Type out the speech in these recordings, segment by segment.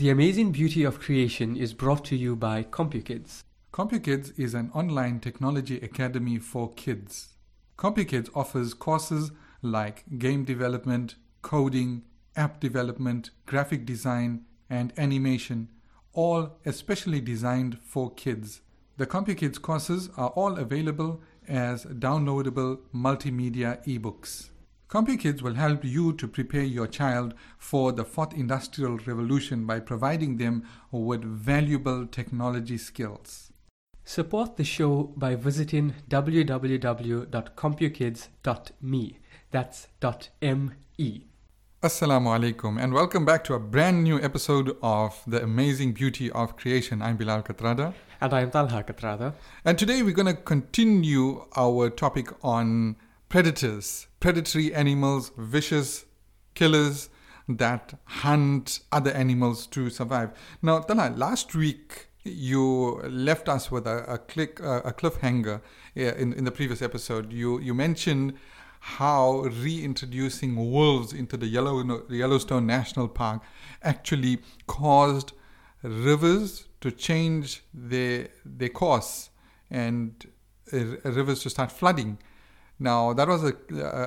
The amazing beauty of creation is brought to you by CompuKids. CompuKids is an online technology academy for kids. CompuKids offers courses like game development, coding, app development, graphic design, and animation, all especially designed for kids. The CompuKids courses are all available as downloadable multimedia ebooks. CompuKids will help you to prepare your child for the fourth industrial revolution by providing them with valuable technology skills. Support the show by visiting www.compukids.me. That's .me. Assalamu alaikum and welcome back to a brand new episode of The Amazing Beauty of Creation. I'm Bilal Katrada. And I'm Talha Katrada. And today we're going to continue our topic on predators, predatory animals, vicious killers that hunt other animals to survive. Now, Talha, last week you left us with a, a click, uh, a cliffhanger in, in the previous episode. You you mentioned how reintroducing wolves into the Yellow, Yellowstone National Park actually caused rivers to change their their course and uh, rivers to start flooding. Now that was a,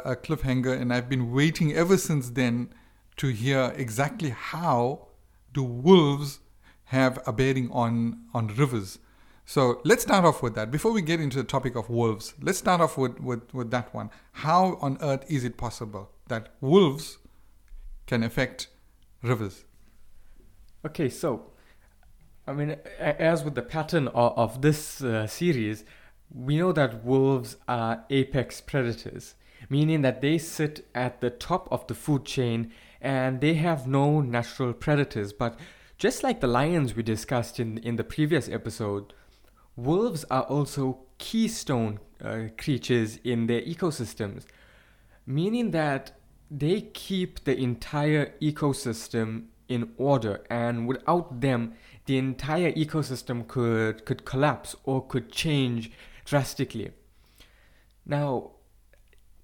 a cliffhanger, and I've been waiting ever since then to hear exactly how do wolves have a bearing on on rivers. So let's start off with that. Before we get into the topic of wolves, let's start off with, with, with that one. How on earth is it possible that wolves can affect rivers? Okay, so I mean, as with the pattern of, of this uh, series, we know that wolves are apex predators, meaning that they sit at the top of the food chain and they have no natural predators. But just like the lions we discussed in, in the previous episode, wolves are also keystone uh, creatures in their ecosystems, meaning that they keep the entire ecosystem in order, and without them, the entire ecosystem could, could collapse or could change drastically. Now,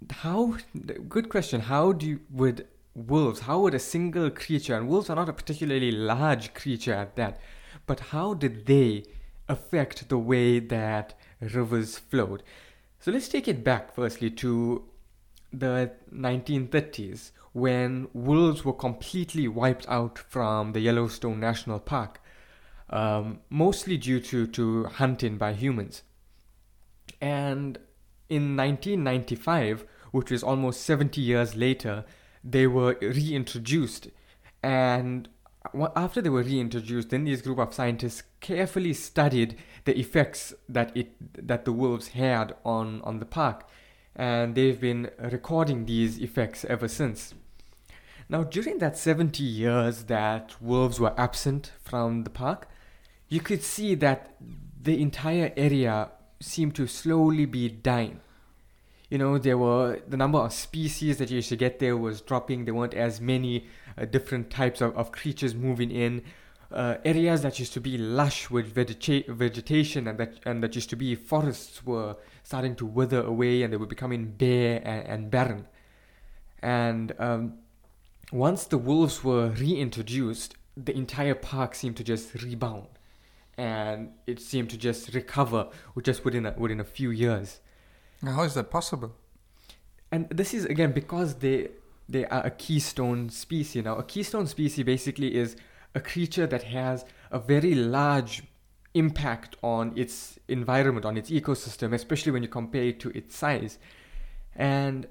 how good question. How do you, would wolves? How would a single creature and wolves are not a particularly large creature at that, but how did they affect the way that rivers flowed? So let's take it back firstly to the 1930s when wolves were completely wiped out from the Yellowstone National Park, um, mostly due to, to hunting by humans. And in 1995, which was almost 70 years later, they were reintroduced. And after they were reintroduced, then this group of scientists carefully studied the effects that it that the wolves had on, on the park. And they've been recording these effects ever since. Now, during that 70 years that wolves were absent from the park, you could see that the entire area seemed to slowly be dying. You know, there were the number of species that you used to get there was dropping. There weren't as many uh, different types of, of creatures moving in. Uh, areas that used to be lush with vegeta- vegetation and that and that used to be forests were starting to wither away and they were becoming bare and, and barren. And um, once the wolves were reintroduced, the entire park seemed to just rebound and it seemed to just recover just within a, within a few years. How is that possible? And this is again because they they are a keystone species. Now, a keystone species basically is a creature that has a very large impact on its environment, on its ecosystem, especially when you compare it to its size. And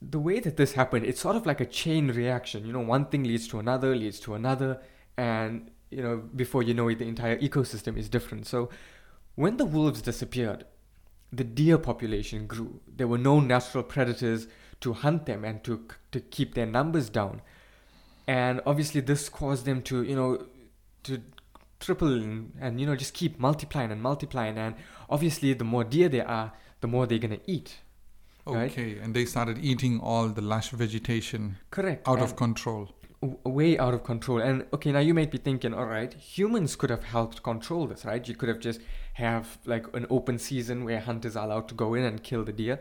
the way that this happened, it's sort of like a chain reaction. You know, one thing leads to another, leads to another, and you know, before you know it, the entire ecosystem is different. So when the wolves disappeared, the deer population grew. There were no natural predators to hunt them and to to keep their numbers down. And obviously this caused them to, you know, to triple and, and you know just keep multiplying and multiplying and obviously the more deer there are, the more they're going to eat. Okay, right? and they started eating all the lush vegetation. Correct. Out and of control way out of control. And okay now you might be thinking all right humans could have helped control this right? You could have just have like an open season where hunters are allowed to go in and kill the deer.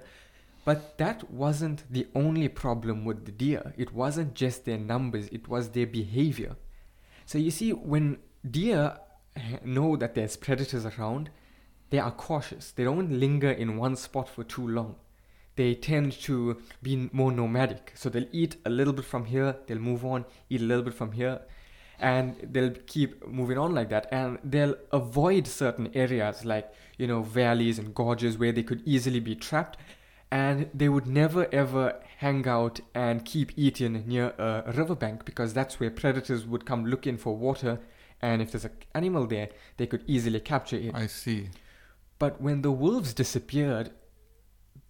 But that wasn't the only problem with the deer. It wasn't just their numbers. It was their behavior. So you see, when deer know that there's predators around, they are cautious. They don't linger in one spot for too long. They tend to be more nomadic. So they'll eat a little bit from here, they'll move on, eat a little bit from here, and they'll keep moving on like that. And they'll avoid certain areas like, you know, valleys and gorges where they could easily be trapped. And they would never ever hang out and keep eating near a riverbank because that's where predators would come looking for water. And if there's an animal there, they could easily capture it. I see. But when the wolves disappeared,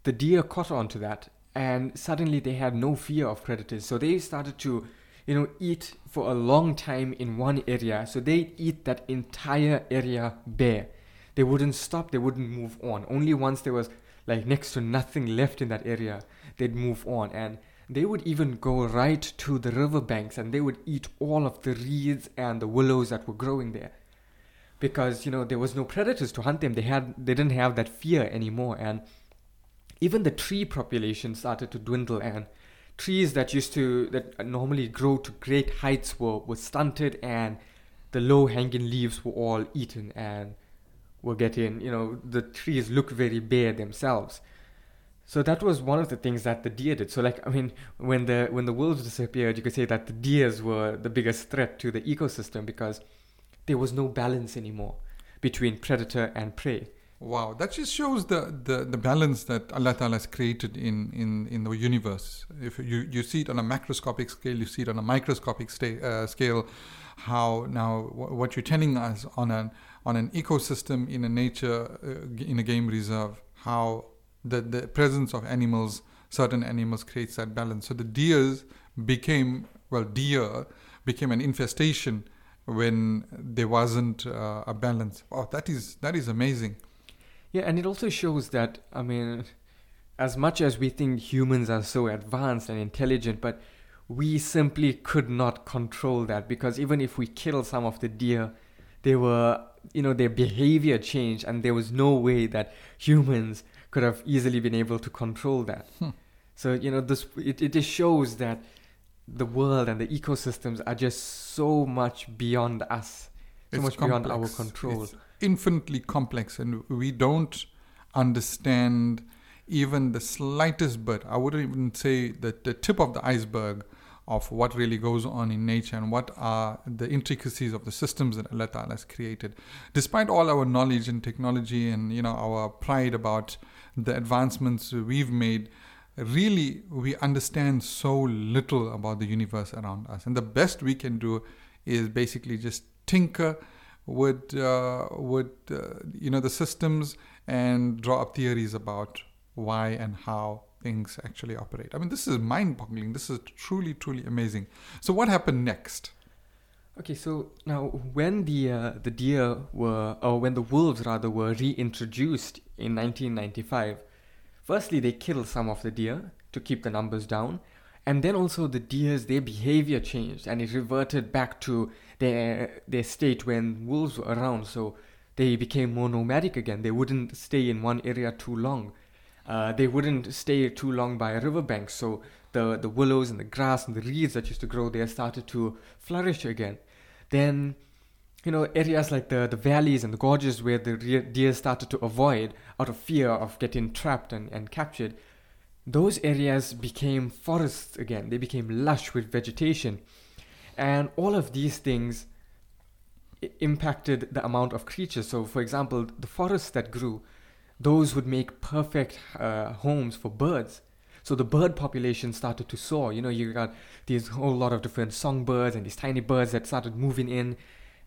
the deer caught on to that, and suddenly they had no fear of predators. So they started to, you know, eat for a long time in one area. So they eat that entire area bare. They wouldn't stop. They wouldn't move on. Only once there was like next to nothing left in that area, they'd move on. And they would even go right to the riverbanks and they would eat all of the reeds and the willows that were growing there because you know there was no predators to hunt them they had they didn't have that fear anymore and even the tree population started to dwindle and trees that used to that normally grow to great heights were, were stunted and the low hanging leaves were all eaten and were getting you know the trees look very bare themselves. So that was one of the things that the deer did. So like i mean when the when the wolves disappeared you could say that the deers were the biggest threat to the ecosystem because there was no balance anymore between predator and prey Wow, that just shows the, the, the balance that Allah Ta'ala has created in, in, in the universe. If you, you see it on a macroscopic scale, you see it on a microscopic sta- uh, scale, how now wh- what you're telling us on an, on an ecosystem in a nature, uh, in a game reserve, how the, the presence of animals, certain animals creates that balance. So the deers became, well, deer became an infestation when there wasn't uh, a balance. Oh, that is that is amazing. Yeah, and it also shows that, I mean, as much as we think humans are so advanced and intelligent, but we simply could not control that because even if we kill some of the deer, they were, you know, their behavior changed, and there was no way that humans could have easily been able to control that. Hmm. So, you know, this it, it just shows that the world and the ecosystems are just so much beyond us, so It's much beyond our control. It's infinitely complex, and we don't understand even the slightest bit. I wouldn't even say that the tip of the iceberg of what really goes on in nature and what are the intricacies of the systems that Allah Ta'ala has created. Despite all our knowledge and technology and you know our pride about the advancements we've made, really we understand so little about the universe around us. And the best we can do is basically just tinker with uh, with uh, you know the systems and draw up theories about why and how things actually operate. I mean, this is mind-boggling. This is truly, truly amazing. So, what happened next? Okay, so now when the uh, the deer were, or when the wolves rather were reintroduced in 1995, firstly they killed some of the deer to keep the numbers down, and then also the deers their behavior changed and it reverted back to their their state when wolves were around. So they became more nomadic again. They wouldn't stay in one area too long. Uh, they wouldn't stay too long by a riverbank. So the the willows and the grass and the reeds that used to grow there started to flourish again. Then, you know, areas like the, the valleys and the gorges where the deer started to avoid out of fear of getting trapped and, and captured, those areas became forests again. They became lush with vegetation. And all of these things impacted the amount of creatures. So, for example, the forests that grew, those would make perfect uh, homes for birds. So the bird population started to soar. You know, you got these whole lot of different songbirds and these tiny birds that started moving in,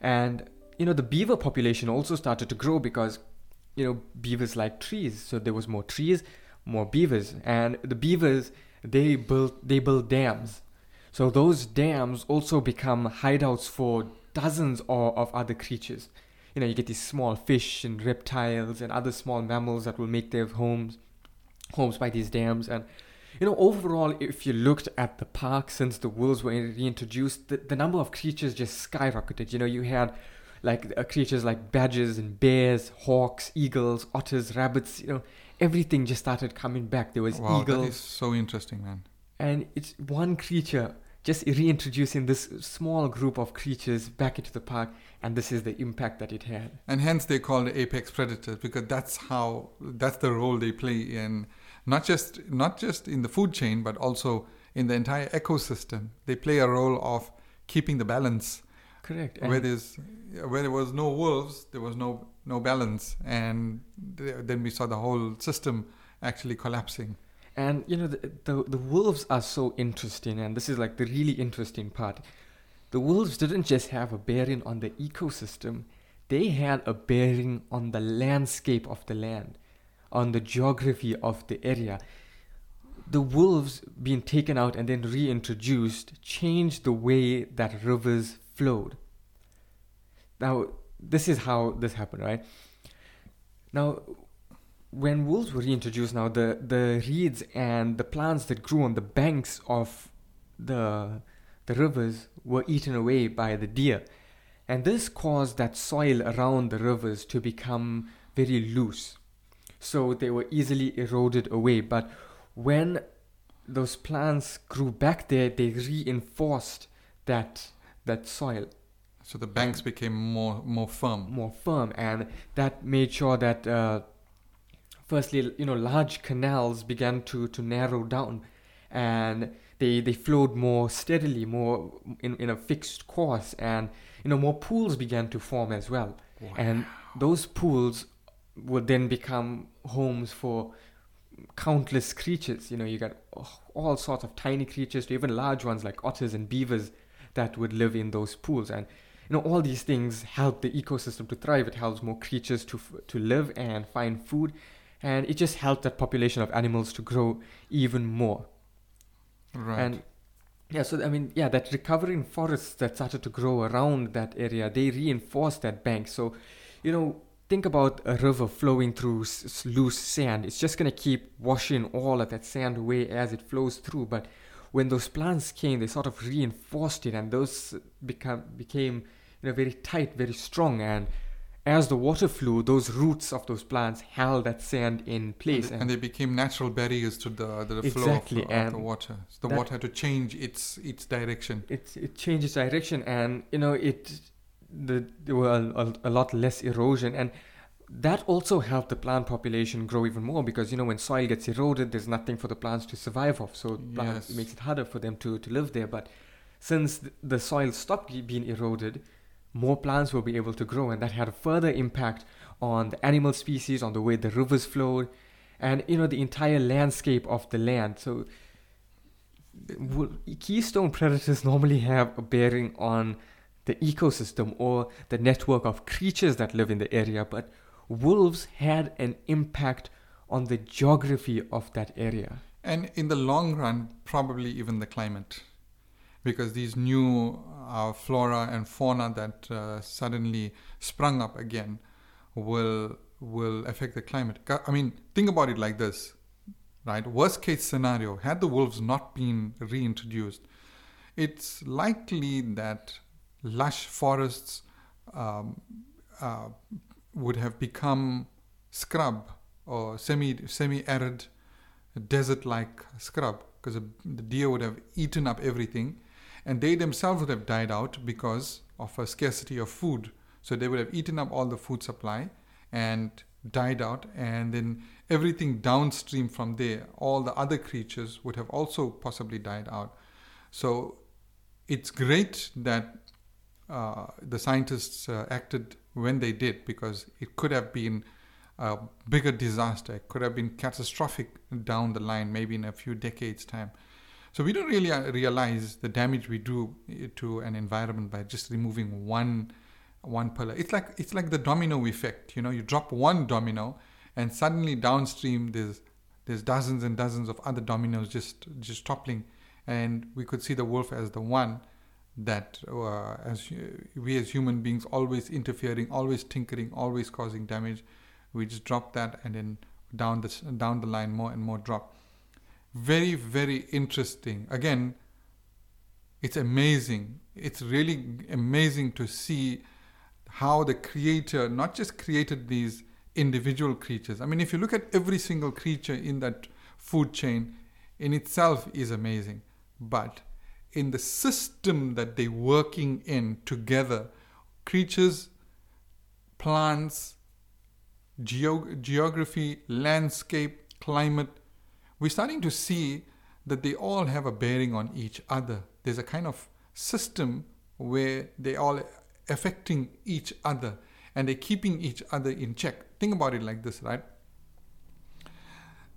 and you know the beaver population also started to grow because you know beavers like trees. So there was more trees, more beavers, and the beavers they built they built dams. So those dams also become hideouts for dozens of, of other creatures. You know, you get these small fish and reptiles and other small mammals that will make their homes homes by these dams and you know overall if you looked at the park since the wolves were reintroduced the, the number of creatures just skyrocketed you know you had like uh, creatures like badgers and bears hawks eagles otters rabbits you know everything just started coming back there was Wow, eagles that is so interesting, man. and it's one creature just reintroducing this small group of creatures back into the park, and this is the impact that it had. And hence they call it apex predators because that's how that's the role they play in not just not just in the food chain but also in the entire ecosystem. They play a role of keeping the balance. Correct. Where there's where there was no wolves, there was no no balance, and then we saw the whole system actually collapsing. And you know the, the the wolves are so interesting, and this is like the really interesting part. The wolves didn't just have a bearing on the ecosystem; they had a bearing on the landscape of the land, on the geography of the area. The wolves being taken out and then reintroduced changed the way that rivers flowed. Now, this is how this happened, right? Now, when wolves were reintroduced now the the reeds and the plants that grew on the banks of the the rivers were eaten away by the deer. And this caused that soil around the rivers to become very loose. So they were easily eroded away. But when those plants grew back there they reinforced that that soil. So the banks became more more firm. More firm. And that made sure that uh, firstly, you know, large canals began to, to narrow down and they, they flowed more steadily, more in, in a fixed course, and, you know, more pools began to form as well. Wow. And those pools would then become homes for countless creatures. You know, you got all sorts of tiny creatures to even large ones like otters and beavers that would live in those pools. And you know, all these things help the ecosystem to thrive. It helps more creatures to to live and find food, and it just helped that population of animals to grow even more. Right. And yeah, so I mean, yeah, that recovering forests that started to grow around that area, they reinforced that bank. So, you know, think about a river flowing through s- loose sand. It's just gonna keep washing all of that sand away as it flows through. But when those plants came, they sort of reinforced it, and those become became you know very tight, very strong, and as the water flew, those roots of those plants held that sand in place. And, and they became natural barriers to the, the exactly, flow of, of uh, the water. So the water had to change its its direction. It, it changes direction and, you know, it the, there were a, a, lot less erosion. And that also helped the plant population grow even more because, you know, when soil gets eroded, there's nothing for the plants to survive off. So plants, yes. it makes it harder for them to, to live there. But since the soil stopped being eroded, more plants will be able to grow, and that had a further impact on the animal species, on the way the rivers flowed, and you know the entire landscape of the land. So keystone predators normally have a bearing on the ecosystem or the network of creatures that live in the area, but wolves had an impact on the geography of that area. And in the long run, probably even the climate because these new uh, flora and fauna that uh, suddenly sprung up again will will affect the climate. I mean, think about it like this, right? Worst case scenario: had the wolves not been reintroduced, it's likely that lush forests um, uh, would have become scrub or semi semi arid desert like scrub because the deer would have eaten up everything and they themselves would have died out because of a scarcity of food. So they would have eaten up all the food supply and died out, and then everything downstream from there, all the other creatures would have also possibly died out. So it's great that uh, the scientists uh, acted when they did because it could have been a bigger disaster. It could have been catastrophic down the line, maybe in a few decades' time. So we don't really uh, realize the damage we do eh, to an environment by just removing one one pillar. It's like it's like the domino effect. You know, you drop one domino, and suddenly downstream there's there's dozens and dozens of other dominoes just just toppling, and we could see the wolf as the one that uh, as we as human beings always interfering, always tinkering, always causing damage. We just drop that, and then down the down the line more and more drop very very interesting again it's amazing it's really amazing to see how the creator not just created these individual creatures i mean if you look at every single creature in that food chain in itself is amazing but in the system that they're working in together. Creatures, plants, geo- geography, landscape, climate. We're starting to see that they all have a bearing on each other. There's a kind of system where they all affecting each other and they're keeping each other in check. Think about it like this, right?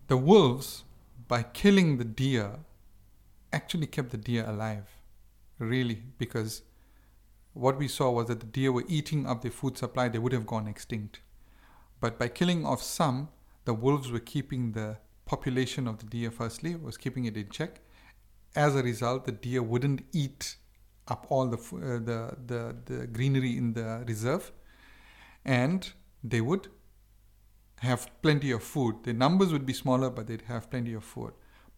The wolves, by killing the deer, actually kept the deer alive, really, because what we saw was that the deer were eating up their food supply, they would have gone extinct. But by killing off some, the wolves were keeping the population of the deer, firstly, was keeping it in check. As a result, the deer wouldn't eat up all the, uh, the, the, the greenery in the reserve and they would have plenty of food. The numbers would be smaller, but they'd have plenty of food.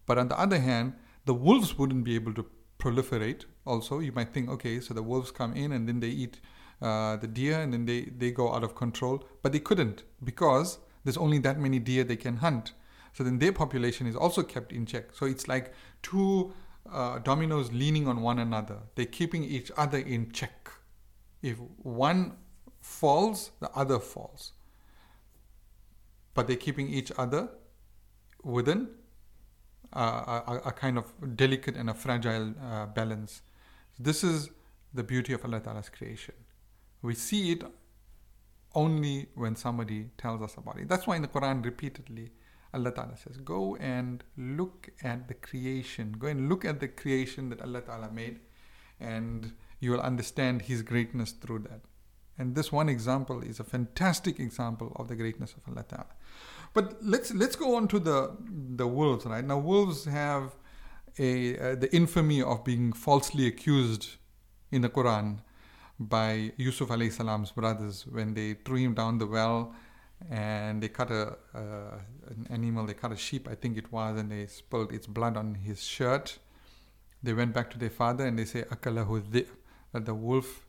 But on the other hand, the wolves wouldn't be able to proliferate. Also, you might think, okay, so the wolves come in and then they eat uh, the deer and then they, they go out of control. But they couldn't because there's only that many deer they can hunt. So then their population is also kept in check. So it's like two uh, dominoes leaning on one another. They're keeping each other in check. If one falls, the other falls. But they're keeping each other within a, a, a kind of delicate and a fragile uh, balance. This is the beauty of Allah Ta'ala's creation. We see it only when somebody tells us about it. That's why in the Quran repeatedly Allah Ta'ala says, Go and look at the creation. Go and look at the creation that Allah Ta'ala made, and you will understand His greatness through that. And this one example is a fantastic example of the greatness of Allah Ta'ala. But let's let's go on to the the wolves, right? Now wolves have a uh, the infamy of being falsely accused in the Quran by Yusuf alayhi salam's brothers when they threw him down the well and they cut a uh, an animal, they cut a sheep, I think it was, and they spilled its blood on his shirt. They went back to their father and they say, Akalahu that the wolf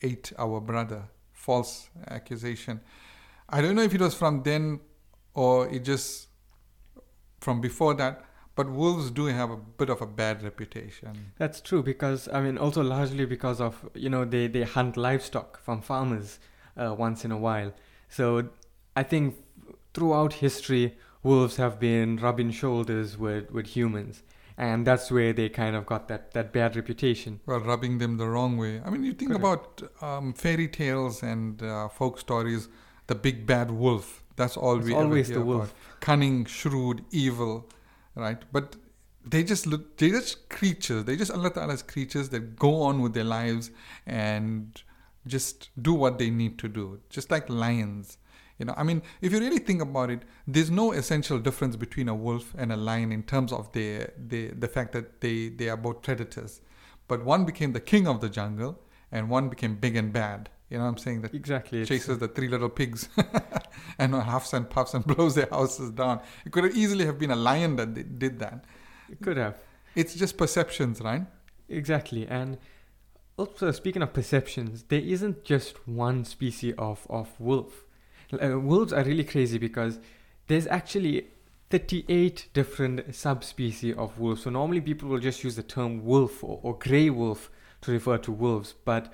ate our brother. False accusation. I don't know if it was from then or it just from before that, but wolves do have a bit of a bad reputation. That's true because I mean also largely because of you know they they hunt livestock from farmers uh, once in a while. So I think throughout history, wolves have been rubbing shoulders with, with humans. And that's where they kind of got that, that bad reputation. Well, rubbing them the wrong way. I mean, you think Correct. about um, fairy tales and uh, folk stories, the big bad wolf. That's all it's we always ever hear the wolf. About. Cunning, shrewd, evil, right? But they just look, they're just creatures. They're just Allah Ta'ala's creatures that go on with their lives and just do what they need to do. Just like lions you know, I mean, if you really think about it, there's no essential difference between a wolf and a lion in terms of the the, the fact that they, they are both predators. But one became the king of the jungle and one became big and bad. You know what I'm saying? That exactly chases the three little pigs and huffs and puffs and blows their houses down. It could have easily have been a lion that did that. It could have. It's just perceptions, right? Exactly. And also speaking of perceptions, there isn't just one species of, of wolf uh, wolves are really crazy because there's actually 38 different subspecies of wolves. So normally people will just use the term wolf or, or grey wolf to refer to wolves, but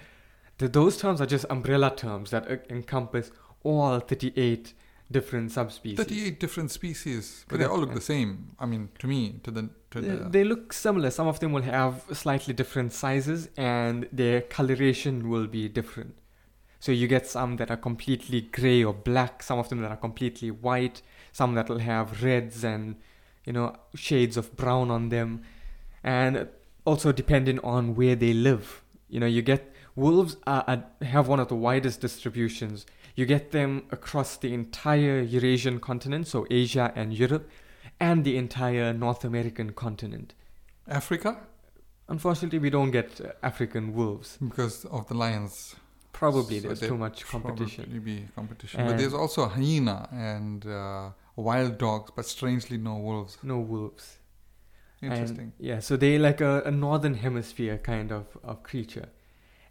the, those terms are just umbrella terms that uh, encompass all 38 different subspecies. 38 different species, but Correct. they all look the same. I mean, to me, to the to the they look similar. Some of them will have slightly different sizes, and their coloration will be different. So you get some that are completely gray or black, some of them that are completely white, some that will have reds and you know shades of brown on them, and also depending on where they live. You know, you get wolves are, are, have one of the widest distributions. You get them across the entire Eurasian continent, so Asia and Europe, and the entire North American continent. Africa? Unfortunately, we don't get uh, African wolves because of the lions. Probably so there's too much competition. Probably be competition, and but there's also hyena and uh, wild dogs, but strangely no wolves. No wolves. Interesting. And, yeah, so they like a, a northern hemisphere kind of, of creature,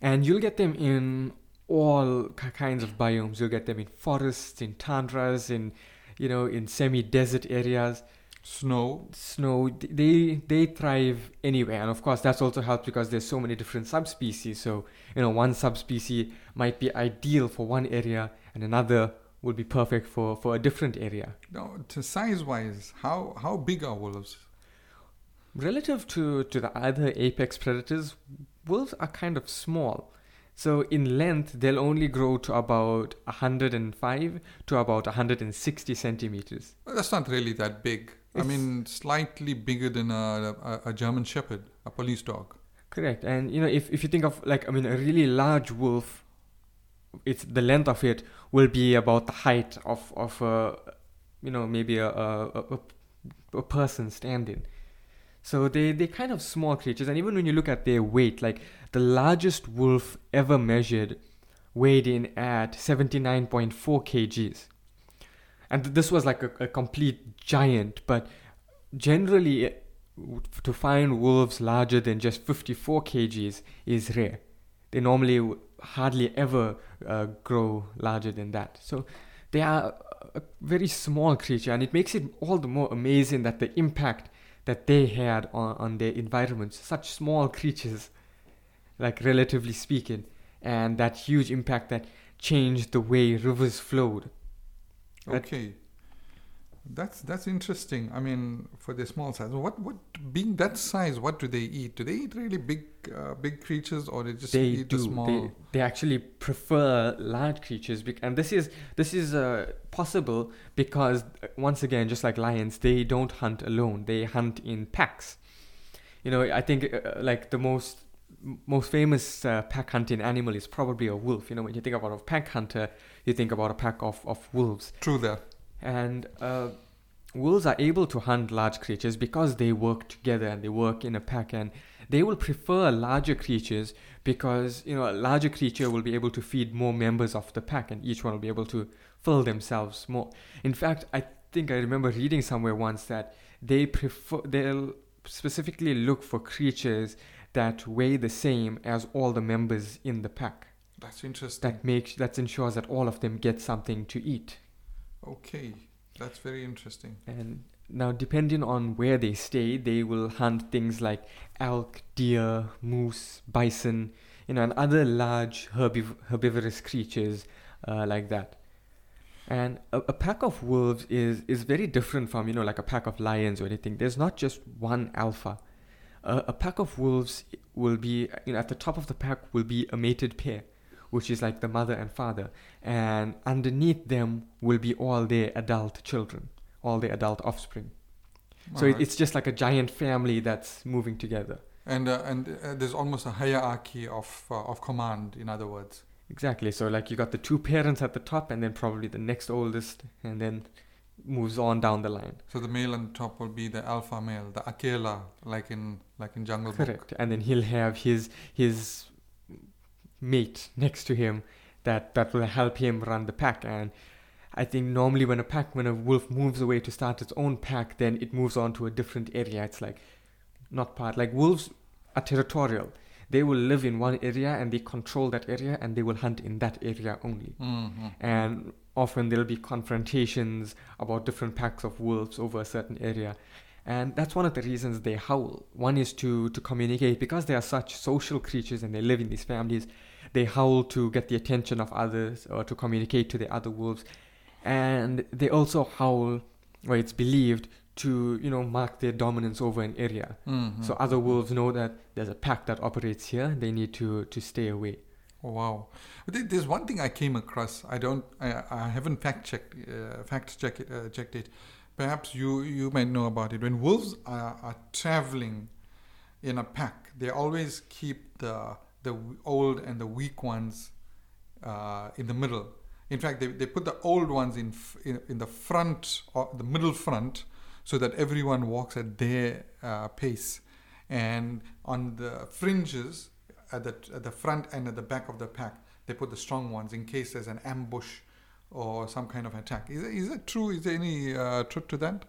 and you'll get them in all kinds of biomes. You'll get them in forests, in tundras, in you know, in semi-desert areas. Snow. snow they they thrive anywhere and of course that's also helped because there's so many different subspecies so you know one subspecies might be ideal for one area and another would be perfect for for a different area Now, to size-wise, how how big are wolves? relative to to the other apex predators wolves are kind of small so in length they'll only grow to about 105 to about 160 centimeters Well, that's not really that big. I mean, slightly bigger than a, a, a German Shepherd, a police dog. Correct. And you know, if, if you think of like I mean a really large wolf, it's the length of it will be about the height of of a you know maybe a a, a, a person standing. So they they kind of small creatures, and even when you look at their weight, like the largest wolf ever measured weighed in at seventy nine point four kgs, and this was like a, a complete giant. But generally, to find wolves larger than just 54 kgs is rare. They normally hardly ever uh, grow larger than that. So they are a very small creature, and it makes it all the more amazing that the impact that they had on, on their environments, such small creatures, like relatively speaking, and that huge impact that changed the way rivers flowed. Okay, that's that's interesting. I mean, for their small size, what what being that size, what do they eat? Do they eat really big uh, big creatures, or they just they eat do the small? they, they actually prefer large creatures bec- and this is this is uh, possible because uh, once again just like lions they don't hunt alone they hunt in packs you know i think uh, like the most most famous uh, pack hunting animal is probably a wolf. You know when you think about a pack hunter you think about a pack of, of wolves. True that. and uh, wolves are able to hunt large creatures because they work together and they work in a pack and they will prefer larger creatures because you know a larger creature will be able to feed more members of the pack and each one will be able to fill themselves more. In fact i think i remember reading somewhere once that they prefer they'll specifically look for creatures that weigh the same as all the members in the pack That's interesting. that makes that ensures that all of them get something to eat Okay, that's very interesting. And now, depending on where they stay, they will hunt things like elk, deer, moose, bison, you know, and other large herbiv- herbivorous creatures uh, like that. And a, a pack of wolves is, is very different from, you know, like a pack of lions or anything. There's not just one alpha. A, a pack of wolves will be, you know, at the top of the pack will be a mated pair, which is like the mother and father. And underneath them will be all their adult children, all their adult offspring. So it, it's just like a giant family that's moving together. and uh, and uh, there's almost a hierarchy of uh, of command. In other words. Exactly. So like you got the two parents at the top, and then probably the next oldest, and then moves on down the line. So the male on top will be the alpha male, the akela, like in like in Jungle Book. Correct. And then he'll have his his mate next to him that that will help him run the pack. And I think normally when a pack when a wolf moves away to start its own pack, then it moves on to a different area. It's like not part like wolves are territorial. They will live in one area and they control that area and they will hunt in that area only. Mm-hmm. and often there'll be confrontations about different packs of wolves over a certain area and that's one of the reasons they howl one is to to communicate because they are such social creatures and they live in these families they howl to get the attention of others or to communicate to the other wolves and they also howl or it's believed to you know mark their dominance over an area Mm-hmm. so other wolves know that there's a pack that operates here they need to to stay away Oh, wow. But there's one thing I came across. I don't. I, I haven't fact checked uh, fact check it, uh, checked it. Perhaps you you might know about it. When wolves are, are traveling in a pack, they always keep the the old and the weak ones uh, in the middle. In fact, they, they put the old ones in, f- in in the front or the middle front, so that everyone walks at their uh, pace, and on the fringes at the at the front and at the back of the pack, they put the strong ones in case there's an ambush or some kind of attack. Is, is that true? Is there any uh, truth to that?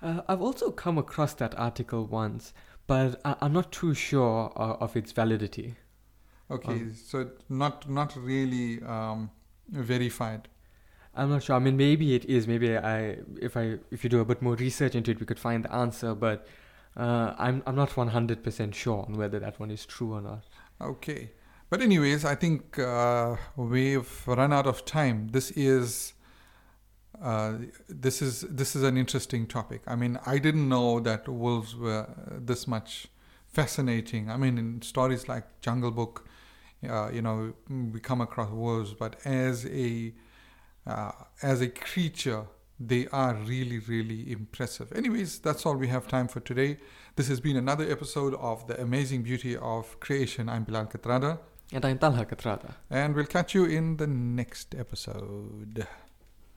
Uh, I've also come across that article once, but I- I'm not too sure uh, of its validity. Okay, Um, so not not really um, verified. I'm not sure. I mean, maybe it is. Maybe I, if I, if you do a bit more research into it, we could find the answer. But uh, I'm, I'm not 100% sure on whether that one is true or not. Okay. But anyways, I think uh, we've run out of time. This is uh, this is this is an interesting topic. I mean, I didn't know that wolves were this much fascinating. I mean, in stories like Jungle Book, uh, you know, we come across wolves, but as a uh, as a creature, they are really, really impressive. Anyways, that's all we have time for today. This has been another episode of The Amazing Beauty of Creation. I'm Bilal Katrada. And I'm Talha Katrada. And we'll catch you in the next episode.